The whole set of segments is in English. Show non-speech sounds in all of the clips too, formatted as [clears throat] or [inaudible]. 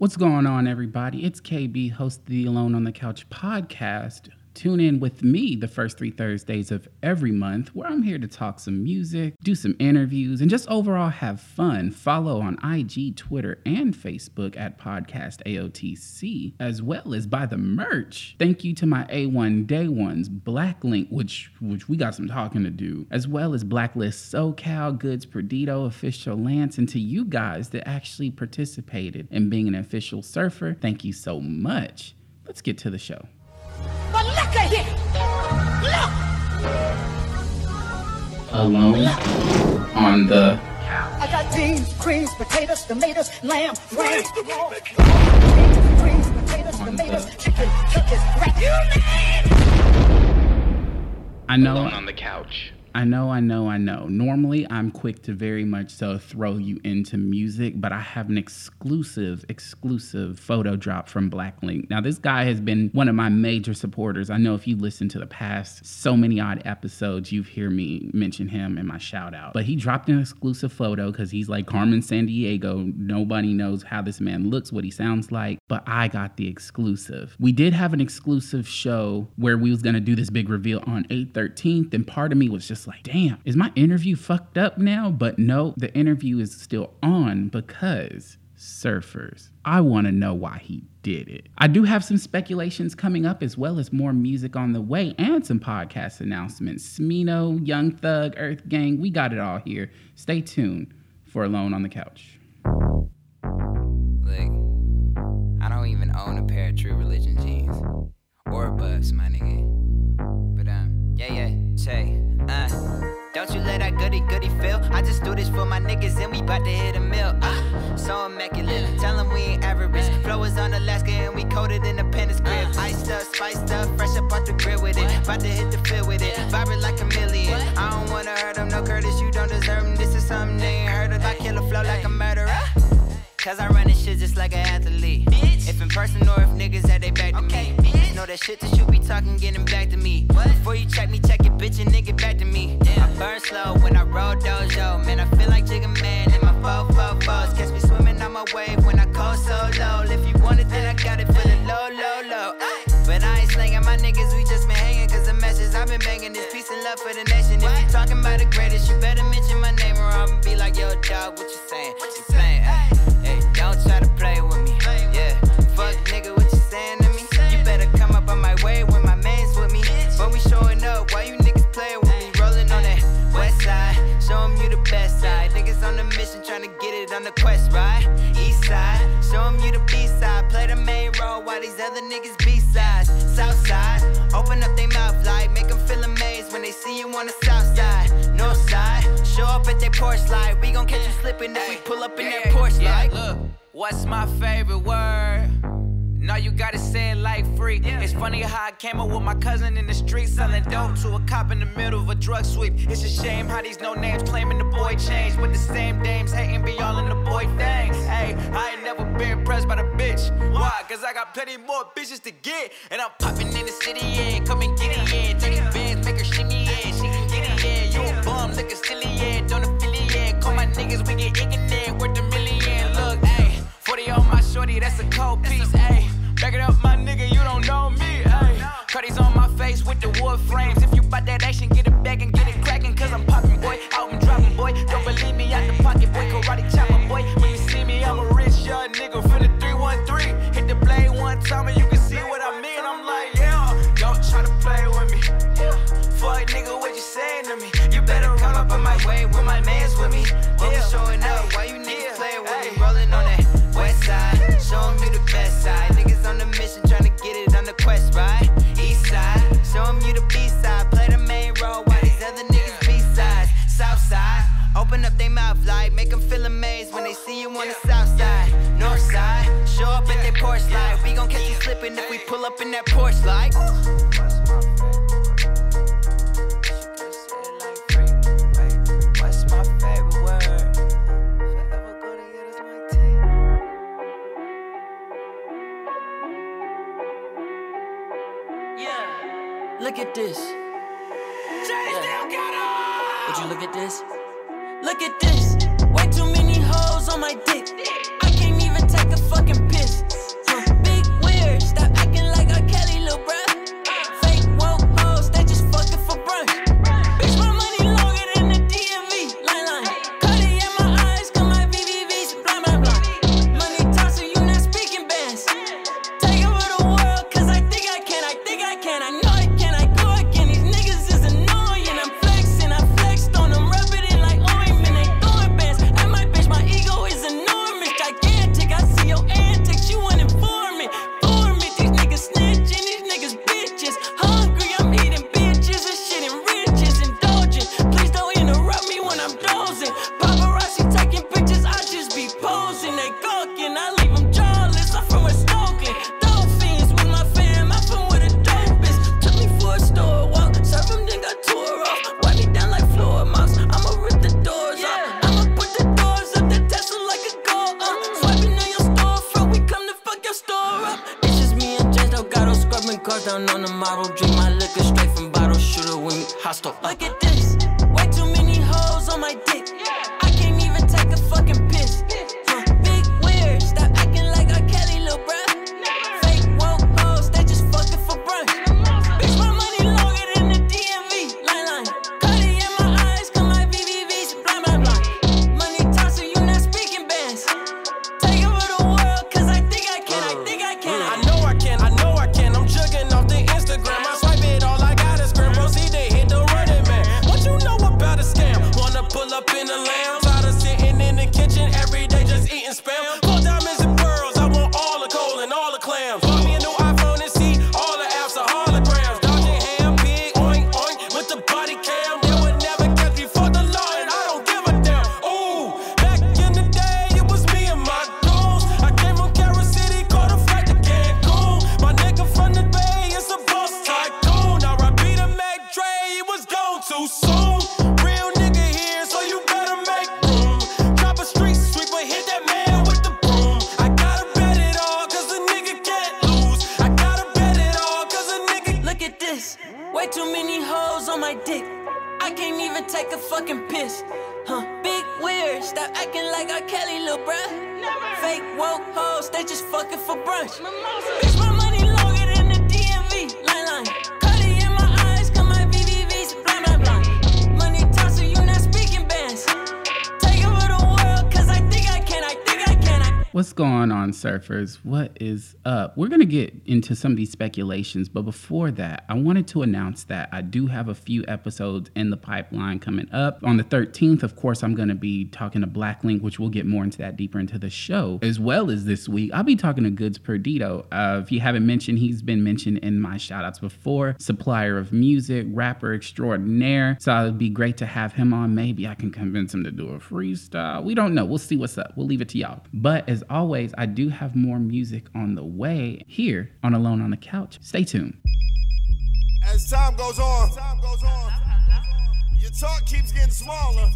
What's going on, everybody? It's KB, host of the Alone on the Couch podcast. Tune in with me the first three Thursdays of every month, where I'm here to talk some music, do some interviews, and just overall have fun. Follow on IG, Twitter, and Facebook at Podcast AOTC, as well as buy the merch. Thank you to my A1 Day Ones, Blacklink, which which we got some talking to do, as well as Blacklist SoCal, Goods Perdido, Official Lance, and to you guys that actually participated in being an official surfer. Thank you so much. Let's get to the show. But look at here. Look. Alone on the I got beans, creams, potatoes, tomatoes, lamb, ram, beans, creams, potatoes, tomatoes, chicken, turkeys, rat. You I know Alone on the couch. I know, I know, I know. Normally, I'm quick to very much so throw you into music, but I have an exclusive, exclusive photo drop from Blacklink. Now, this guy has been one of my major supporters. I know if you listen to the past so many odd episodes, you've heard me mention him in my shout out. But he dropped an exclusive photo because he's like Carmen Sandiego. Nobody knows how this man looks, what he sounds like, but I got the exclusive. We did have an exclusive show where we was gonna do this big reveal on 813th, and part of me was just like, damn, is my interview fucked up now? But no, the interview is still on because surfers. I want to know why he did it. I do have some speculations coming up as well as more music on the way and some podcast announcements. Smino, Young Thug, Earth Gang, we got it all here. Stay tuned for Alone on the Couch. Look, I don't even own a pair of True Religion jeans or buffs, my nigga. But um, yeah, yeah, say, uh, don't you let that goody goody feel. I just do this for my niggas and we bout to hit a mill. Uh, so immaculate, tell them we ain't average. Flow is on Alaska and we coated in the Pennis crib. Iced up, spiced up, fresh up off the grill with it. Bout to hit the field with it, vibrant like a million. I don't wanna hurt them, no Curtis, you don't deserve them. This is something they ain't heard of. I kill a flow like a murderer. Cause I run this shit just like an athlete. Bitch. If in person or if niggas had they back to me. Know that shit that you be talking, getting back to me. Before you check me, check it, bitch, and nigga back to me. I burn slow when I roll dojo. Man, I feel like Jigga Man in my 444s. Catch me swimming on my wave when I coast so low. If you want it, then I got it for the low, low, low. Ay. But I ain't slanging my niggas, we just been hanging. Cause the message I've been banging is peace and love for the nation. If you talking about the greatest, you better mention my name or I'ma be like, yo, dog, what you saying? You playing, ay. Other niggas B sides. South side, open up their mouth like, them feel amazed when they see you on the south side. North side, show up at their porch slide. We gon' catch you slipping if we pull up in that porch slide. Look, what's my favorite word? No, you gotta say it like free. It's funny how I came up with my cousin in the street selling dope to a cop in the middle of a drug sweep. It's a shame how these no names claiming the boy changed, but the same dames hating be all in the boy things. Hey, I ain't never been impressed by the bitch. Why? Cause I got plenty more bitches to get, and I'm popping in the city, Back it up, my nigga, you don't know me, hey. Cuddies on my face with the wood frames. If you bout that action, get it get Look at this. Would you look at this? Look at this. Way too many hoes on my dick. Down on the model. Drink my liquor straight from bottle. Shooter with me, hostile. Look at this. Way too many hoes on my dick. Take a fucking piss. Huh? Big weird. Stop acting like R. Kelly, lil' bruh. Fake woke hoes, they just fucking for brunch. Bitch, my What's going on, surfers? What is up? We're going to get into some of these speculations, but before that, I wanted to announce that I do have a few episodes in the pipeline coming up. On the 13th, of course, I'm going to be talking to Blacklink, which we'll get more into that deeper into the show, as well as this week. I'll be talking to Goods Perdido. Uh, if you haven't mentioned, he's been mentioned in my shoutouts before. Supplier of music, rapper extraordinaire. So it'd be great to have him on. Maybe I can convince him to do a freestyle. We don't know. We'll see what's up. We'll leave it to y'all. But as always, I do have more music on the way here on Alone on the Couch. Stay tuned. As time goes on, time goes on your talk keeps getting smaller.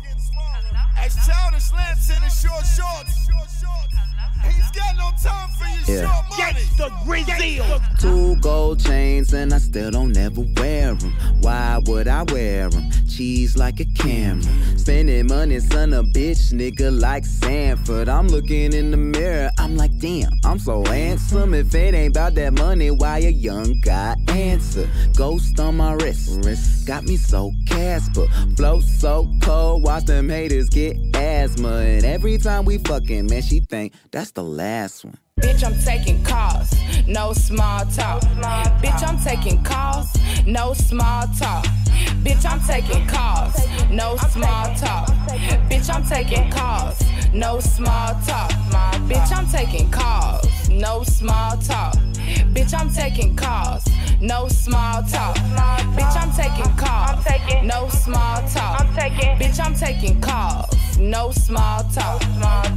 As childish lamps in his short shorts, he's got no time for your Yeah. short money. Two gold chains and I still don't ever wear them. Why would I wear them? Cheese like a camera. Spending money, son of a bitch, nigga like Sanford. I'm looking in the mirror, I'm like, damn, I'm so handsome. If it ain't about that money, why a young guy answer? Ghost on my wrist, wrist got me so Casper. Flow so cold, watch them haters get asthma. And every time we fucking, man, she think that's the last one. Bitch, I'm taking calls, no small talk. Bitch, I'm taking calls, no small talk. Bitch, I'm taking calls, no small talk. Bitch, I'm taking calls, no small talk. Bitch, I'm taking calls, no small talk. Bitch, I'm taking calls, no small talk. Bitch, I'm taking calls, no small talk. Bitch, I'm taking calls, no small talk.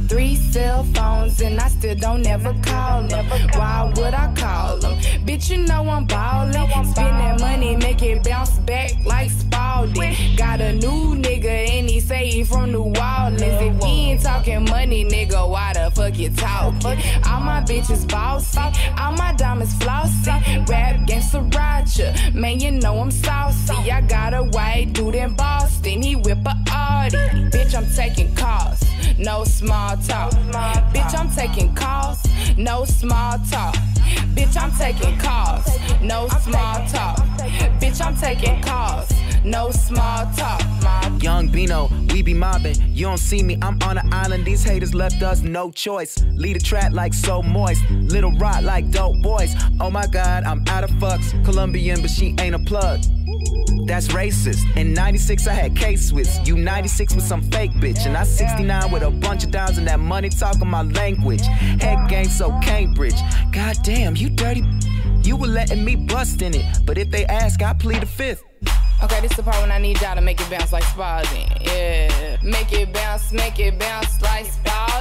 Three cell phones and I still don't ever call them. Why would I call them? Bitch, you know I'm ballin'. Spend that money, make it bounce back like Spalding. Got a new nigga and he say he from New Orleans. If he ain't talking money, nigga, why the fuck you talking? All my bitches bossy, all my diamonds flossy. Rap game sriracha, man, you know I'm saucy. I got a white dude in Boston, he whip a Audi. Bitch, I'm taking calls, no small talk. Bitch, I'm taking calls, no small talk. Bitch, I'm taking calls, no small talk. Bitch, I'm taking calls, no small talk. Young Bino, we be mobbing. You don't see me, I'm on an island. These haters left us no choice. Lead a trap like so moist. Little rot like dope boys. Oh my god, I'm out of fucks. Colombian, but she ain't a plug. That's racist. In 96, I had K Swiss. You 96 with some fake bitch. And I 69 with a bunch of dimes and that money talking my language. Head game so Cambridge. God damn, you dirty. You were letting me bust in it. But if they ask, I plead the fifth. Okay, this is the part when I need y'all to make it bounce like Spalding. Yeah. Make it bounce, make it bounce like Spalding.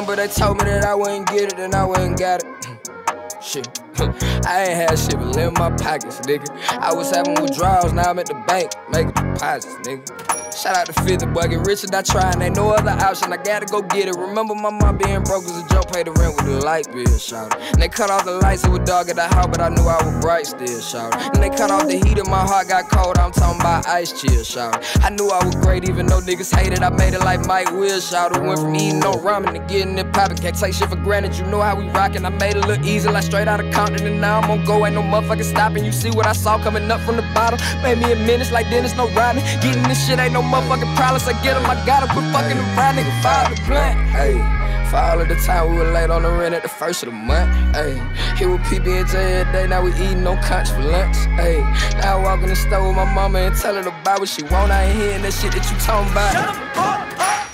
Remember they told me that I wouldn't get it and I wouldn't got it. [clears throat] shit. [laughs] I ain't had shit but in my pockets, nigga. I was having withdrawals, now I'm at the bank making deposits, nigga. Shout out to 50 boy, get rich and I try, and ain't no other option. I gotta go get it. Remember my mom being broke was a joke, pay the rent with the light bill, shout And they cut off the lights, it was dark at the house, but I knew I was bright still, shout And they cut off the heat and my heart got cold, I'm talking about ice chill, shout I knew I was great, even though niggas hated, I made it like Mike Will, shout Went from eating no ramen to getting it poppin', can't take shit for granted, you know how we rockin'. I made it look easy, like straight out of Compton, and now I'm on go, ain't no motherfucking stopping. You see what I saw coming up from the bottom, made me a menace like Dennis, no rhyming. Getting this shit ain't no motherfucking problem, I get 'em, I gotta quit fucking around, nigga, fire the plant, hey. For all of the time we were late on the rent at the first of the month. Ayy, here with PB&J every day, now we eating no conch for lunch. Ayy, now I walk in the store with my mama and tell her to buy what she want. I ain't hearing that shit that you talking about. Shut up.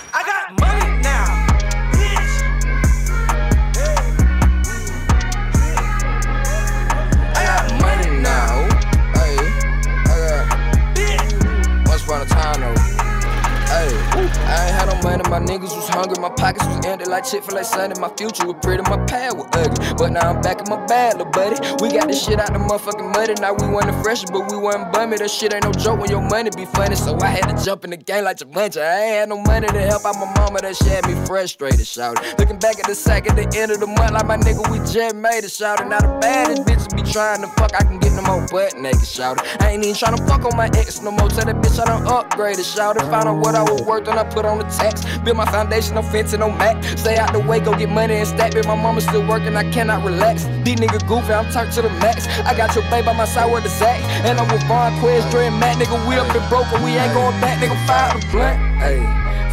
I ain't had no money, my niggas was hungry, my pockets was empty like Chick-fil-A Sunday. My future was pretty, my past was ugly. But now I'm back in my bag, little buddy. We got this shit out the motherfucking muddy. Now we wasn't fresh, but we wasn't bummy. That shit ain't no joke when your money be funny. So I had to jump in the game like Jumanji. I ain't had no money to help out my mama, that shit had me frustrated, shout Looking back at the sack at the end of the month, like my nigga, we just made it, shout Now the baddest bitches be trying to fuck, I can get no more butt naked, shout I ain't even tryna fuck on my ex no more. Tell that bitch I done upgraded, shout Found out what I was worth I put on the tax. Build my foundation, no fencing, no Mac. Stay out the way, go get money and stack it. My mama still working, I cannot relax. These nigga goofy, I'm turned to the max. I got your babe by my side with the Zach. And I'm with Von Quest, Dre and Matt. Nigga, we up and broke and we ain't going back. Nigga, fire the blunt. Ayy.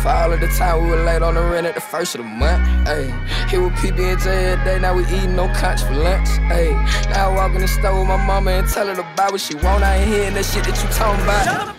For all of the time we were late on the rent at the first of the month. Ayy. Here with PB&J every day, now we eating no conch for lunch. Ayy. Now I walk in the store with my mama and tell her to buy what she want. I ain't hearing that shit that you talking about.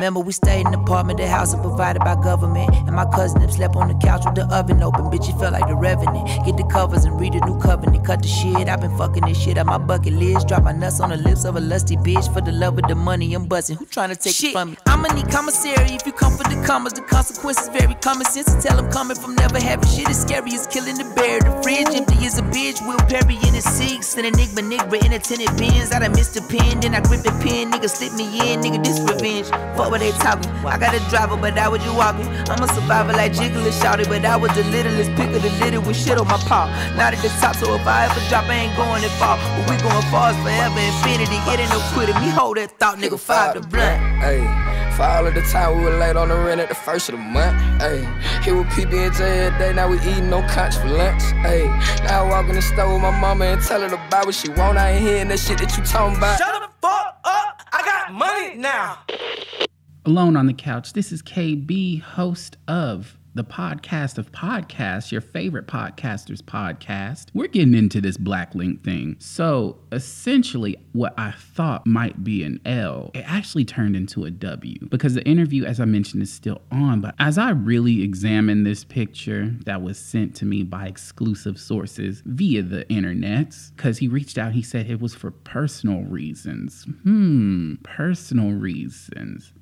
Remember, we stayed in the apartment, the house is provided by government. And my cousin them slept on the couch with the oven open. Bitch, it felt like the revenant. Get the covers and read the new covenant. Cut the shit, I've been fucking this shit out my bucket list. Drop my nuts on the lips of a lusty bitch. For the love of the money, I'm busting. Who trying to take Shit, it from me? I'ma need commissary if you come for the commas. The consequences very common sense. Tell them coming from never having shit is scary as killing the bear. The fridge empty is a bitch. Will Perry in his six. An enigma, nigga, in a tenant bins. I done missed the pen, then I grip the pen. Nigga, slip me in, nigga, this revenge. Fuck what they talking. I got a driver, but that was you walking. I'm a survivor like Jiggler shouted, but I was the littlest pick of the litter with shit on my paw. Not at the top, so if I ever drop, I ain't going that far. But we going far as forever, infinity. It ain't no quitting. Me hold that thought, nigga, five to blunt. Ayy. For all of the time we were late on the rent at the first of the month. Ayy. Here with PB&J every day, now we eating no conch for lunch. Ayy. Now I walk in the store with my mama and tell her to buy what she want. I ain't hearing that shit that you talking about. Shut the fuck up. I got money now. Alone on the Couch. This is KB, host of the podcast of podcasts, your favorite podcaster's podcast. We're getting into this Black Link thing. So essentially, what I thought might be an L, it actually turned into a W because the interview, as I mentioned, is still on. But as I really examined this picture that was sent to me by exclusive sources via the internet, because he reached out, he said it was for personal reasons. Hmm, personal reasons.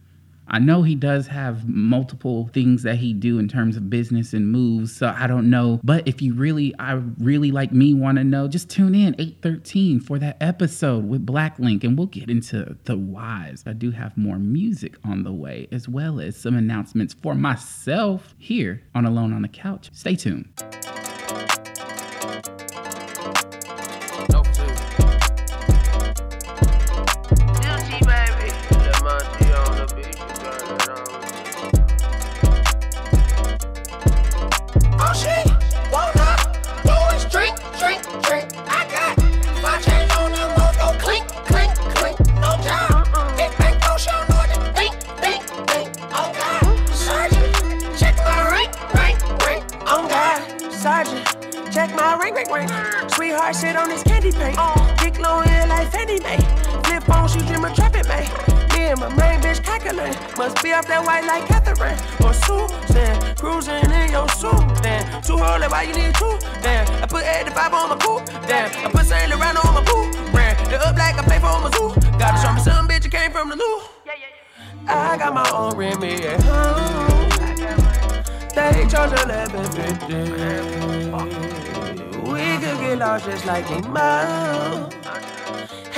I know he does have multiple things that he do in terms of business and moves, so I don't know. But if you really, I really like me want to know, just tune in 813 for that episode with Black Link, and we'll get into the whys. I do have more music on the way, as well as some announcements for myself here on Alone on the Couch. Stay tuned. Calculate. Must be off that white like Catherine or Susan. Cruising in your suit, damn. Too holes, why you need two? Damn. I put 85 on my coupe, damn. I put Saint Laurent on my boot, brand. It up like I pay for my zoo. Gotta show me some bitch you came from the loo. Yeah, yeah, yeah. I got my own Remy at home. They charge 1150. We could get lost just like a mile.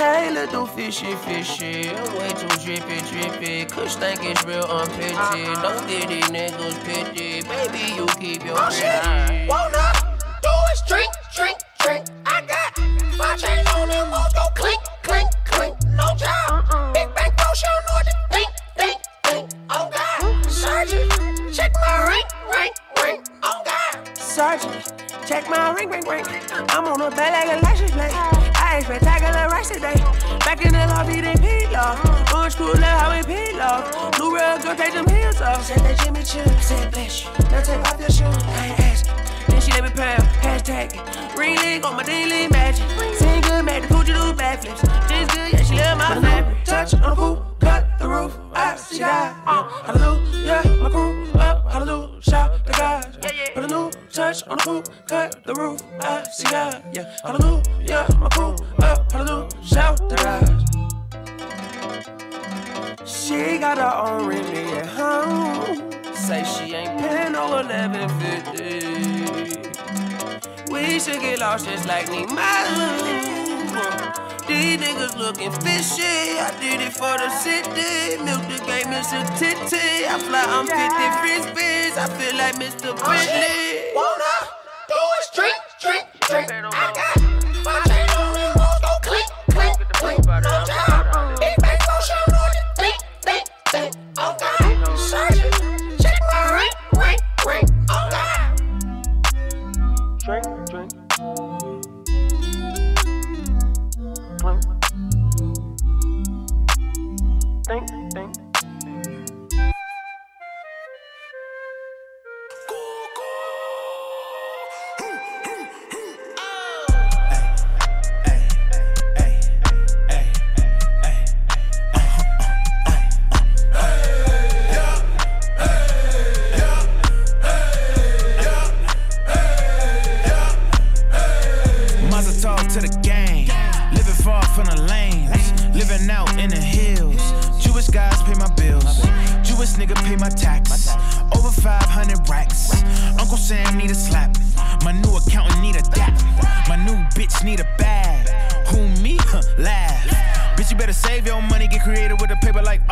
Hey, little fishy, fishy. I'm way too drippy, drippy. Kush think it's real unpitchy. Uh-uh. Don't get these niggas pity. Baby, you keep your Oh shit, shit. wanna do is drink, drink, drink. I got my chains on them walls go clink, clink, clink. No job, uh-uh. big bank bro, she don't know what to think, think, think. Oh God, Sergeant, check my ring, ring, ring. Oh God. Sergeant, check my ring, ring, ring. I'm on a bed like a license plate. I spectacular rice today. Back in the lobby, they peed off. Orange cooler, how we peed off. New real girl, take them heels off. Said that Jimmy Choo, said you. Now take off your shoes. I ain't asking. Then she let me pound, hashtag it. Ring link on my daily magic. Sing good, make the coochie do backflips. This good, yeah, she love my fabric. Touch on the pool, cut the roof. I see God. Uh, hallelujah, my crew up. Hallelujah, shout to God. Put a new touch on the pool, cut the roof. I see God. Yeah, hallelujah, my crew got her own Remy at home. Say she ain't paying no 1150. We should get lost just like Nemo. These niggas looking fishy. I did it for the city. Milk the game, Mr. Titty. I fly, I'm 50 frisbees. I feel like Mr. Oh, Bentley.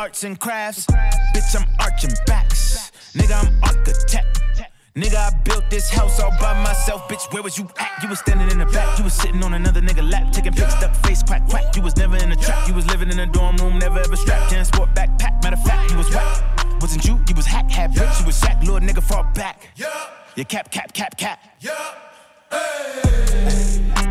Arts and crafts. Bitch, I'm arching backs. Nigga, I'm architect. Nigga, I built this house all by myself, bitch. Where was you at? You was standing in the back. You was sitting on another nigga lap, taking pics, duck face, quack, quack. You was never in a trap. You was living in a dorm room, never ever strapped. Can't sport backpack. Matter of fact, you was whack. Wasn't you? You was hack, had bricks. You was sack, little nigga, fall back. Yeah. You cap, cap, cap, cap. Yeah. My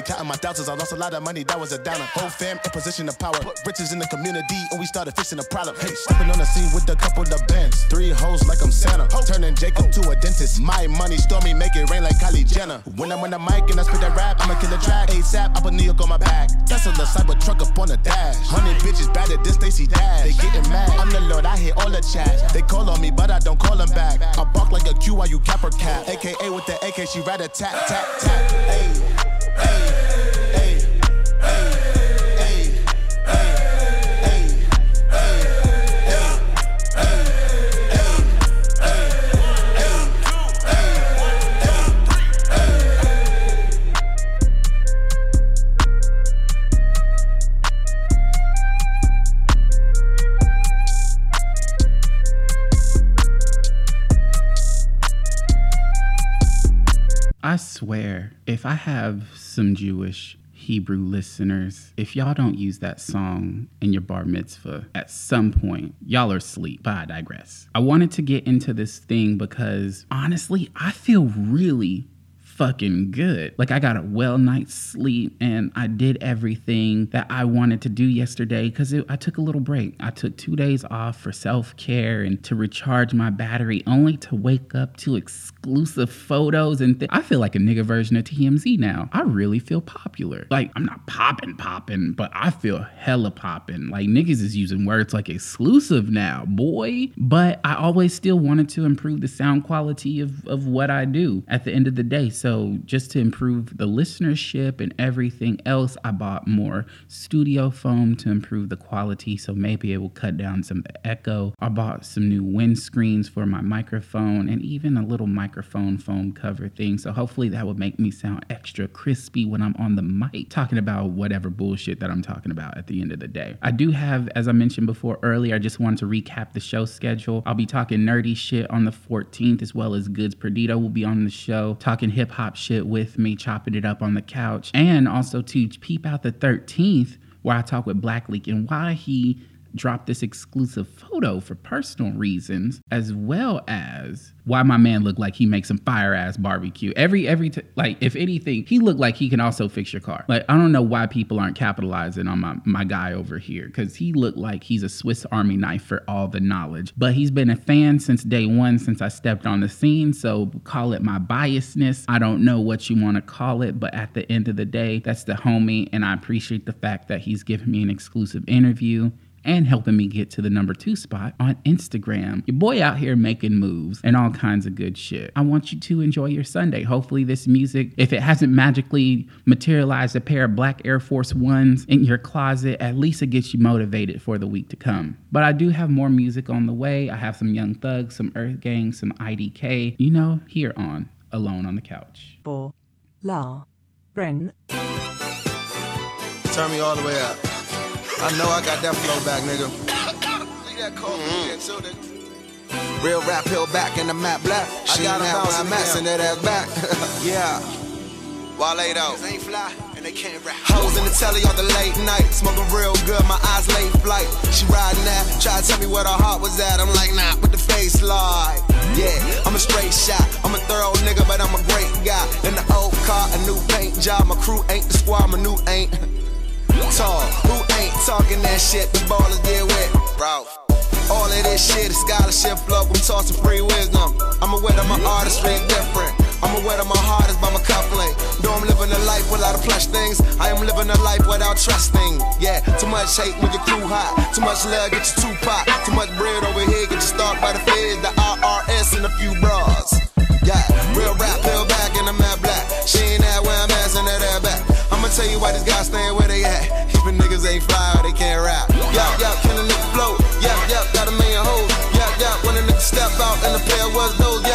busy counting my thousands. I lost a lot of money. That was a downer. Whole fam in position of power. Put riches in the community, and we started fixing the problem. Hey, stepping on the scene with a couple of bands. Three hoes like I'm Santa. Turning Jacob to a dentist. My money, stormy, make it rain like Kylie Jenner. When I'm on the mic and I spit that rap, I'ma kill the track. ASAP, I put New York on my back. Tesla the cyber truck up on the dash. Hundred bitches bad at this they see Dash. They getting mad. I'm the Lord, I hear all the chat. They call on me, but I don't call them back. I bark like a Q while you cap or cap. AKA with the AK, she rather tap, tap, tap. Hey. I swear, if I have some Jewish Hebrew listeners, if y'all don't use that song in your bar mitzvah at some point, y'all are asleep. But I digress. I wanted to get into this thing because honestly, I feel really fucking good. Like I got a well night's sleep and I did everything that I wanted to do yesterday because I took a little break. I took two days off for self care and to recharge my battery, only to wake up to exclusive photos and th- I feel like a nigga version of TMZ now. I really feel popular. Like I'm not popping, popping, but I feel hella popping. Like niggas is using words like exclusive now, boy. But I always still wanted to improve the sound quality of, of what I do at the end of the day. So just to improve the listenership and everything else, I bought more studio foam to improve the quality. So maybe it will cut down some of the echo. I bought some new windscreens for my microphone and even a little microphone foam cover thing. So hopefully that would make me sound extra crispy when I'm on the mic talking about whatever bullshit that I'm talking about at the end of the day. I do have, as I mentioned before earlier, I just wanted to recap the show schedule. I'll be talking nerdy shit on the 14th, as well as Goods Perdido will be on the show, talking hip hop shit with me, chopping it up on the couch. And also to peep out the 13th, where I talk with Black Link and why he dropped this exclusive photo for personal reasons, as well as why my man looked like he makes some fire ass barbecue. Every every t- like if anything, he looked like he can also fix your car. Like I don't know why people aren't capitalizing on my my guy over here because he looked like he's a Swiss Army knife for all the knowledge. But he's been a fan since day one, since I stepped on the scene. So call it my biasness. I don't know what you want to call it, but at the end of the day, that's the homie, and I appreciate the fact that he's giving me an exclusive interview and helping me get to the number two spot on Instagram. Your boy out here making moves and all kinds of good shit. I want you to enjoy your Sunday. Hopefully, this music, if it hasn't magically materialized a pair of black Air Force Ones in your closet, at least it gets you motivated for the week to come. But I do have more music on the way. I have some Young Thugs, some Earth Gang, some IDK, you know, here on Alone on the Couch. For La Bren. Turn me all the way up. I know I got that flow back, nigga. Mm-hmm. Real rap hill back in the map black. She I got a bounce I'm that ass back. [laughs] yeah. Wale though. Ain't fly. And they can't rap. Hoes in the telly on the late night, smoking real good, my eyes late flight. She riding that, try to tell me where her heart was at. I'm like, nah, with the face slide. Yeah, I'm a straight shot. I'm a thorough nigga, but I'm a great guy. In the old car, a new paint job. My crew ain't the squad, my new ain't. [laughs] Tall, who ain't talking that shit? The ballers get wet, bro. All of this shit is scholarship flow. I'm tossing free wisdom. I'm aware that my artistry is different. I'm aware that my heart is by my cufflink. Though I'm living a life without a plush things, I am living a life without trusting. Yeah, too much hate when your crew hot. Too much love get you too pop. Too much bread over here get you stalked by the feds, the IRS, and a few bras. Yeah, real rap, pill back in the mad black. She ain't that where I'm asking that air back. I'ma tell you why these guys staying where they at. Even niggas ain't fly or they can't rap. Yup, yup, can a nigga float? Yup, yup, got a million hoes. Yup, yup, when a nigga step out and the pair was those.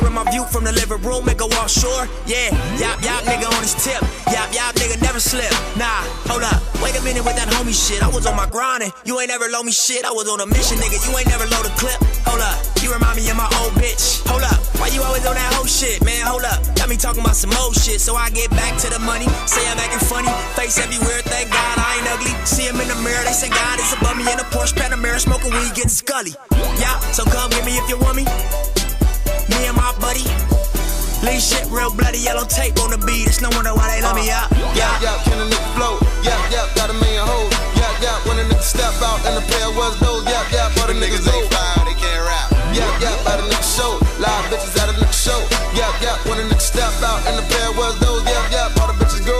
In my view from the living room, make a walk shore. Yeah, yap, yap, nigga on his tip. Yap, yap, nigga never slip. Nah, hold up, wait a minute with that homie shit. I was on my grinding, you ain't never low me shit. I was on a mission, nigga, you ain't never load a clip. Hold up, you remind me of my old bitch. Hold up, why you always on that whole shit, man? Hold up, got me talking about some old shit, so I get back to the money. Say I'm acting funny, face everywhere, thank God I ain't ugly. See him in the mirror, they say God is above me in a Porsche Panamera, smoking weed, getting scully. Yeah, so come get me if you want me. Me and my buddy. Lean shit, real bloody yellow tape on the beat. It's no wonder why they love me out. Yeah, yeah, can a nigga float? Yeah, yeah, got a million hoes. Yeah, yeah, when a nigga step out and the pair was those. Yeah, yeah, all the niggas ain't fly, they can't rap. Yeah, yeah, at a nigga show. Live bitches at a nigga show. Yeah, yeah, when a nigga step out and the pair was those. Yeah, yeah, all the bitches go.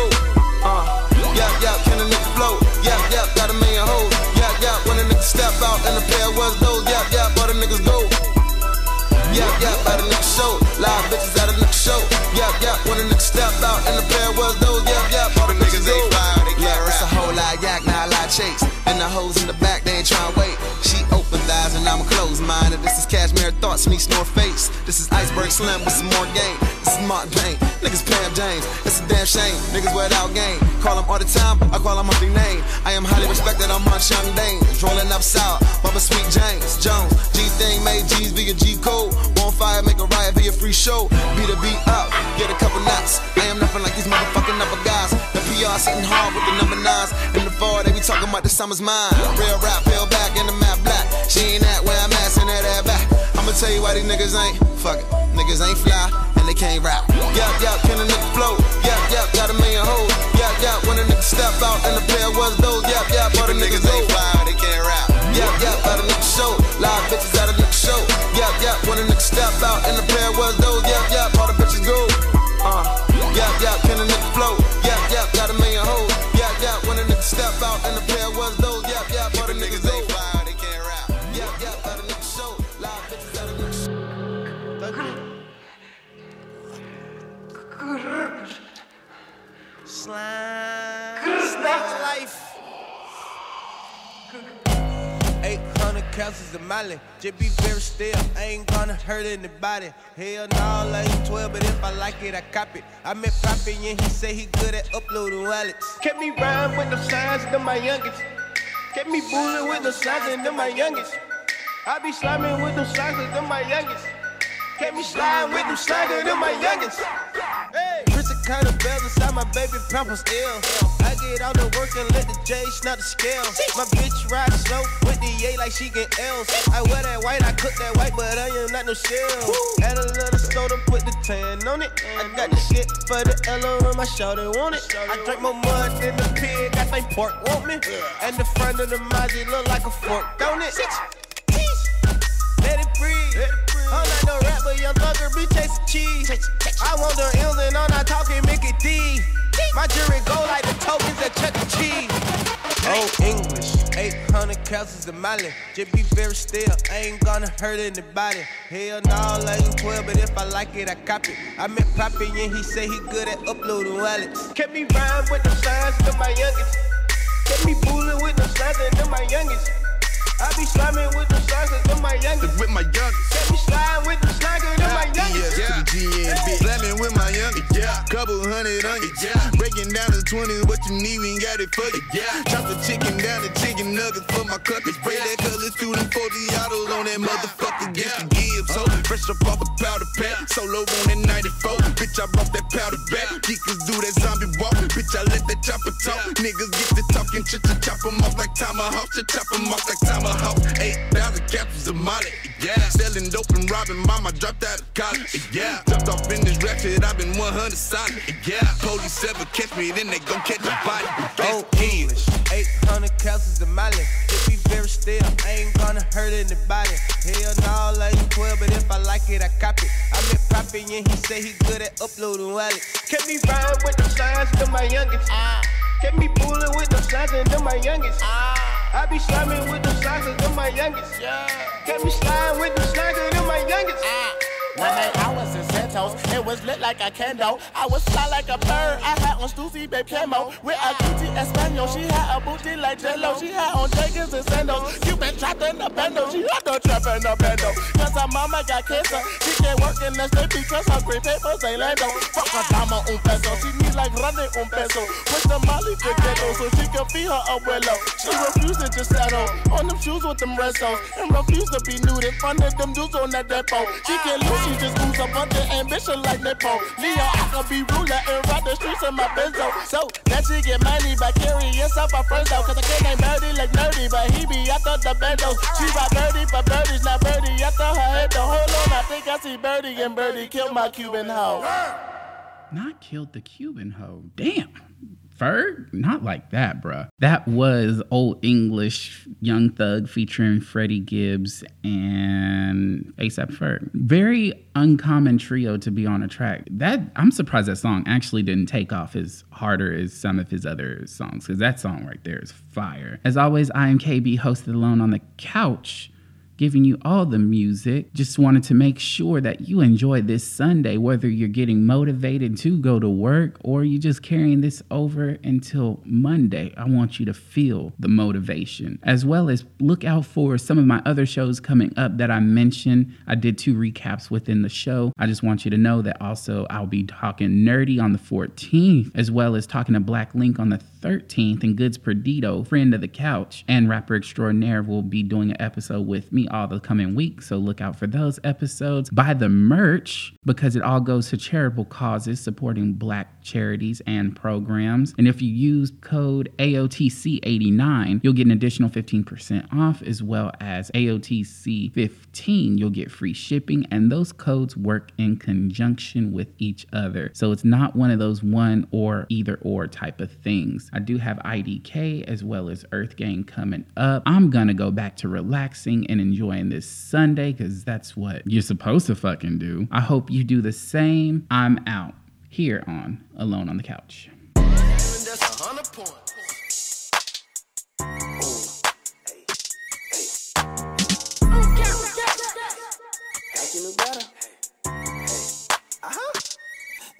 Uh, yeah, yeah, can a nigga float? Yeah, yeah, got a million hoes. Yeah, yeah, when a nigga step out and the pair was those. Yeah, yeah, all the niggas go. Yeah, yeah, And the hoes in the back, they ain't tryna wait. She open eyes and I'm a closed minded. This is cashmere thoughts, me snore face. This is iceberg slim with some more game. This is Mark Payne. Niggas Pam James. It's a damn shame. Niggas without game. Call them all the time. I call them Humpty name. I am highly respected. I'm Munch Young Dane. Rolling up south. Mama Sweet James. Jones. G thing made G's via G code. One fire, make a riot be a free show. Beat a beat up. Get a couple nuts. I am nothing like these motherfucking other guys. PR sitting hard with the number nines. In the fall, they be talking about the summer's mine. Real rap, fell back in the map black. She ain't at where I'm at, send that back. I'ma tell you why these niggas ain't. Fuck it. Niggas ain't fly and they can't rap. Yup, yup, can a nigga flow? Yup, yup, got a million hoes. Yup, yup, when a nigga step out and the player was those. Yup, yup, all the niggas ain't fly, they can't rap. Yup, yup, at a nigga show. Live bitches at a castles. Just be very still. I ain't gonna hurt anybody. Hell no, ain't 12, but if I like it, I cop it. I met Poppy and he say he good at uploading wallets. Kept me rhyme with the signs, them my youngest. Kept me bullying with the signs, and my youngest. I be sliming with them signs, them my youngest. Kept me sliding with them signs, them my youngest. Hey. Kind of bells inside my baby pampers ill. I get out to work and let the J snap the scale. My bitch ride slow with the A like she get L's. I wear that white, I cook that white, but I am not no shell. Add a little soda, put the tan on it. I got the shit for the L on my shoulder, want it. I drink more mud than the pig, I think pork want me. And the front of the Maji look like a fork, don't it? Let it breathe. I'm not no rapper, young thugger, be chasing cheese. I want the M's and I'm not talking 800 castles of Mali. Just be very still. I ain't gonna hurt anybody. Hell no, I ain't 12, but if I like it, I cop it. I met Poppy and he say he good at uploading wallets. Kept me rhyme with the signs to my youngest. Kept me fooling with the signs them my youngest. I be sliming with the signs and them my youngest. With my youngest. Kept me sliding with the signs and them my youngest. Yeah, to the GN bitch. Slamming with my youngest. Yeah. Couple hundred onions. Yeah. Breaking down to 20, what you need, we ain't got it for you. Yeah. Chop the chicken down to chicken nuggets for my cluckers. Spray that colors through them 40 autos on that motherfucker. Get the Gibbs. So uh-huh. fresh up off a powder pack. Solo on that 94. Bitch, I brought that powder back. Geekers do that zombie walk. Bitch, I let that chopper talk. Niggas get to talking, ch ch chop 'em off like tomahawk. Ch chop 'em off like tomahawk. 8,000 capsules of Molly. Yeah. Selling dope and robbing mama dropped out of college. Yeah. Jumped off in this rap shit, I've been 100 solid. Yeah. Police ever catch me, then they gon' catch a body. Oh, English. 800 castles of Mali. If we very still. I ain't gonna hurt anybody. Hell no, I ain't 12, but if I like it, I cop it. And he say he good at uploading wallets. Kept me rhyme with the signs to my youngest. Kept me fooling with the signs and my youngest. Ah. I be slamming with the signs and my youngest. Kept me sliding with the signs and my youngest. Ah. One night I was in Santos, it was lit like a candle. I was fly like a bird, I had on Stussy babe camo. With a cutie Espanol, she had a booty like Jello. She had on Jenkins and sandals. You been trapped in the bando, she had the trap in the bando. Cause her mama got cancer, she can't work in the state because her green papers ain't lando. Fuck a dama un peso, she need like running un peso. With the molly to ghetto so she can feed her abuelo. She refused to just settle on them shoes with them restos. And refused to be nude in front of them dudes on that depot. She can't lose, she just moves a bunch of ambition like Nepo. Leo, I can be ruler and ride the streets in my benzo. So that she get money by carrying yourself a friend though. Cause I can't name Birdie like nerdy, but he be after the bendo. She ride Birdie for birdies, not Birdie after her head. The whole on, I think I see Birdie and Birdie kill my Cuban hoe. Not killed the Cuban hoe. Damn. Ferg? Not like that, bruh. That was Old English Young Thug featuring Freddie Gibbs and ASAP Ferg. Very uncommon trio to be on a track. That I'm surprised that song actually didn't take off as harder as some of his other songs, because that song right there is fire. As always, I am KB, hosted alone on the couch. Giving you all the music. Just wanted to make sure that you enjoy this Sunday, whether you're getting motivated to go to work or you're just carrying this over until Monday. I want you to feel the motivation, as well as look out for some of my other shows coming up that I mentioned. I did two recaps within the show. I just want you to know that also I'll be talking nerdy on the 14th, as well as talking to Black Link on the 13th, and Goods Perdido, friend of the couch, and rapper extraordinaire will be doing an episode with me all the coming weeks. So look out for those episodes. Buy the merch because it all goes to charitable causes supporting black charities and programs. And if you use code AOTC89, you'll get an additional 15% off as well as AOTC15, you'll get free shipping. And those codes work in conjunction with each other. So it's not one of those one or either or type of things. I do have IDK as well as Earth Gang coming up. I'm gonna go back to relaxing and enjoying this Sunday because that's what you're supposed to fucking do. I hope you do the same. I'm out here on Alone on the Couch.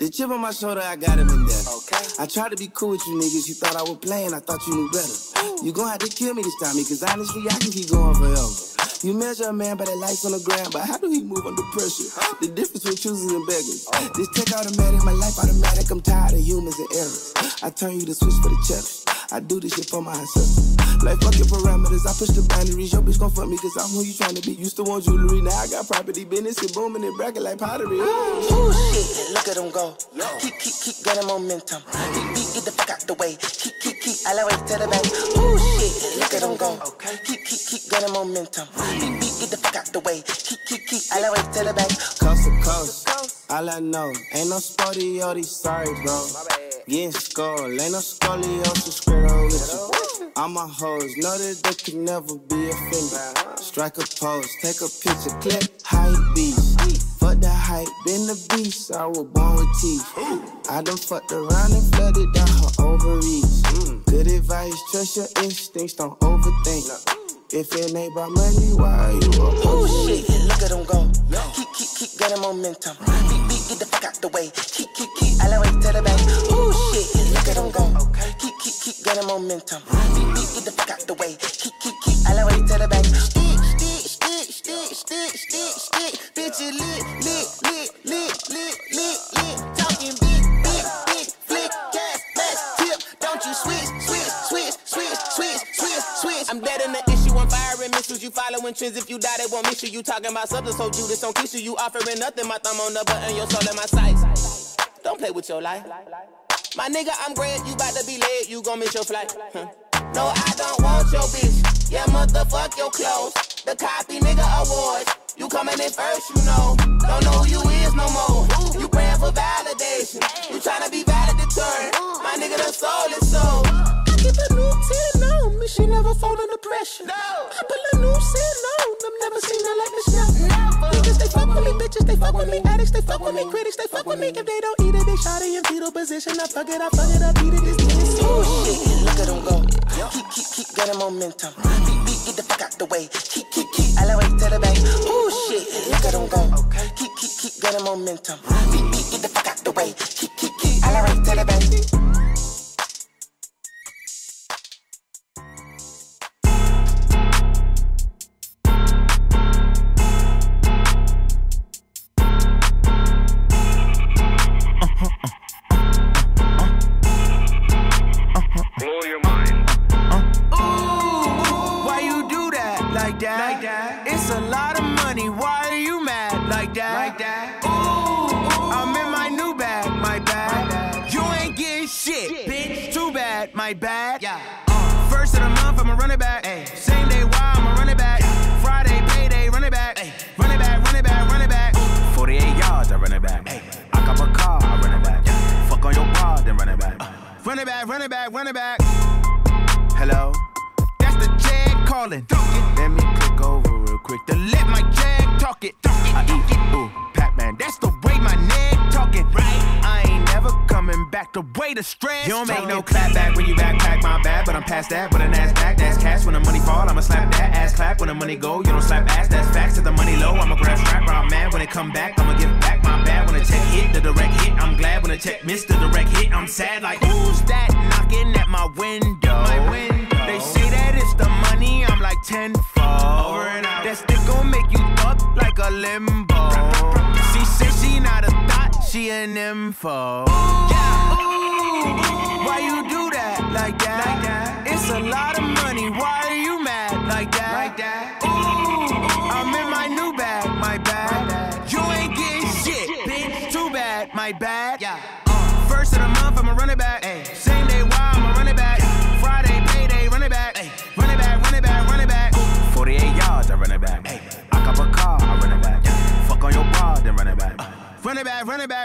The chip on my shoulder, I got him in there. Okay. I tried to be cool with you niggas. You thought I was playing, I thought you knew better. You gon' have to kill me this time, because honestly, I can keep going forever. You measure a man by the lights on the ground, but how do he move under pressure? Huh? The difference between choosers and beggars. Oh. This tech automatic, my life automatic. I'm tired of humans and errors. I turn you to switch for the cheddar. I do this shit for my ancestors. Like fuck your parameters, I push the boundaries. Your bitch gon' fuck me cause I'm who you tryna be. Used to want jewelry, now I got property, business and booming and bracket like pottery. Ooh, shit, look at them go. Keep, keep, keep getting momentum. Beat, beat, get the fuck out the way. Keep, keep, keep, all the way to the back. Ooh, shit, look at them go. Keep, keep, keep getting momentum. Beat, beat, get the fuck out the way. Keep, keep, keep, all the way to the back. Coast to coast. All I know, ain't no sporty or these sorry, bro. Getting skull, ain't no scoliosis, square with you. All my hoes know that they can never be offended. Strike a pose, take a picture, clip, hype beast. Fuck the hype, been the beast, I was born with teeth. I done fucked around and flooded down her ovaries. Good advice, trust your instincts, don't overthink. If it ain't about money, why are you Ooh, opposed? shit, look at them go. Keep, keep, keep getting momentum. Beat, beat, get the fuck out the way. Keep, keep, keep, the way to the back. Oh shit, look at them go. Keep momentum. Beat, beat, get the fuck out the way. Keep, keep, keep, all the way to the back. Stick, stick, stick, stick, stick, stick, stick. Bitch, you lit, lit, lit, lit, lit, lit, lit. Talking big, big, big, flick, gas, mask, tip. Don't you switch, switch, switch, switch, switch, switch, switch. I'm dead in the issue, I'm firing missiles. You following trends, if you die, they won't miss you. You talking about substance, so Judas don't kiss you. You offering nothing, my thumb on the button, your soul in my sights. Don't play with your life. My nigga, I'm grand, you bout to be late, you gon' miss your flight. Huh. No, I don't want your bitch. Yeah, motherfuck your clothes. The copy nigga awards. You coming in first, you know. Don't know who you is no more. You praying for validation. You tryna be valedictorian. My nigga, the soul is soul. I keep a new 10 on me. She never fall under pressure. No. I put a new 10 on them. Never seen her like this now. Niggas, they fuck with me. Bitches, they fuck with me. Addicts, they fuck with me. Critics, they fuck with me. If they don't position. I fuck it, I fuck it, I beat it. This nigga's Ooh, shit, look at them go. Keep, keep, keep getting momentum. Beat, beat, get the fuck out the way. Keep, keep, keep, all the way to the back. Ooh, shit, look at them go. Keep, keep, keep getting momentum. Back, run it back, it. Hello? That's the Jag calling. Let me click over real quick. To let my Jag talk it. I eat it. Ooh, Pac-Man. That's the way my neck talking. Right. I ain't never coming back. the way the stress. You don't make no clap back when you backpack my bad, but I'm past that. With an ass back, that's cash. When the money fall, I'ma slap that ass clap. When the money go, you don't slap ass, that's facts. If the money low, I'ma grab strap round man. When it come back, I'ma give back my bad. When the check hit, the direct hit, I'm glad. When the check missed the direct hit, I'm sad. Like who's that knocking at my window? My window. They say that it's the money, I'm like tenfold. Over and out. That stick gon' make you fuck like a limbo. She said she not a thought, she an info. Yeah, ooh, why you do that like that? Like that? It's a lot of money, why are you mad? Like that?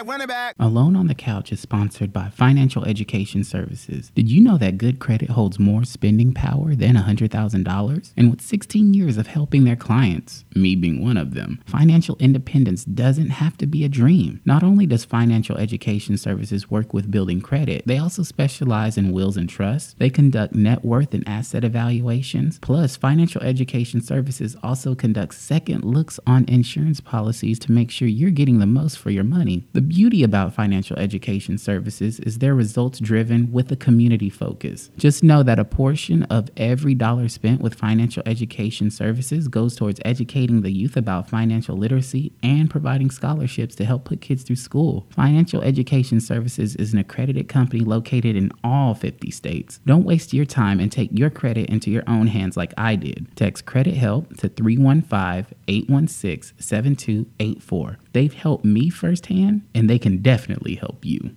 Back, back, back. Alone on the Couch is sponsored by Financial Education Services. Did you know that good credit holds more spending power than $100,000? And with 16 years of helping their clients, me being one of them, financial independence doesn't have to be a dream. Not only does Financial Education Services work with building credit, they also specialize in wills and trusts. They conduct net worth and asset evaluations. Plus, Financial Education Services also conducts second looks on insurance policies to make sure you're getting the most for your money. The beauty about financial education services is they're results driven with a community focus. Just know that a portion of every dollar spent with financial education services goes towards educating the youth about financial literacy and providing scholarships to help put kids through school. Financial Education Services is an accredited company located in all 50 states. Don't waste your time and take your credit into your own hands like I did. Text credit help to 315 816 7284. They've helped me firsthand, and they can definitely help you.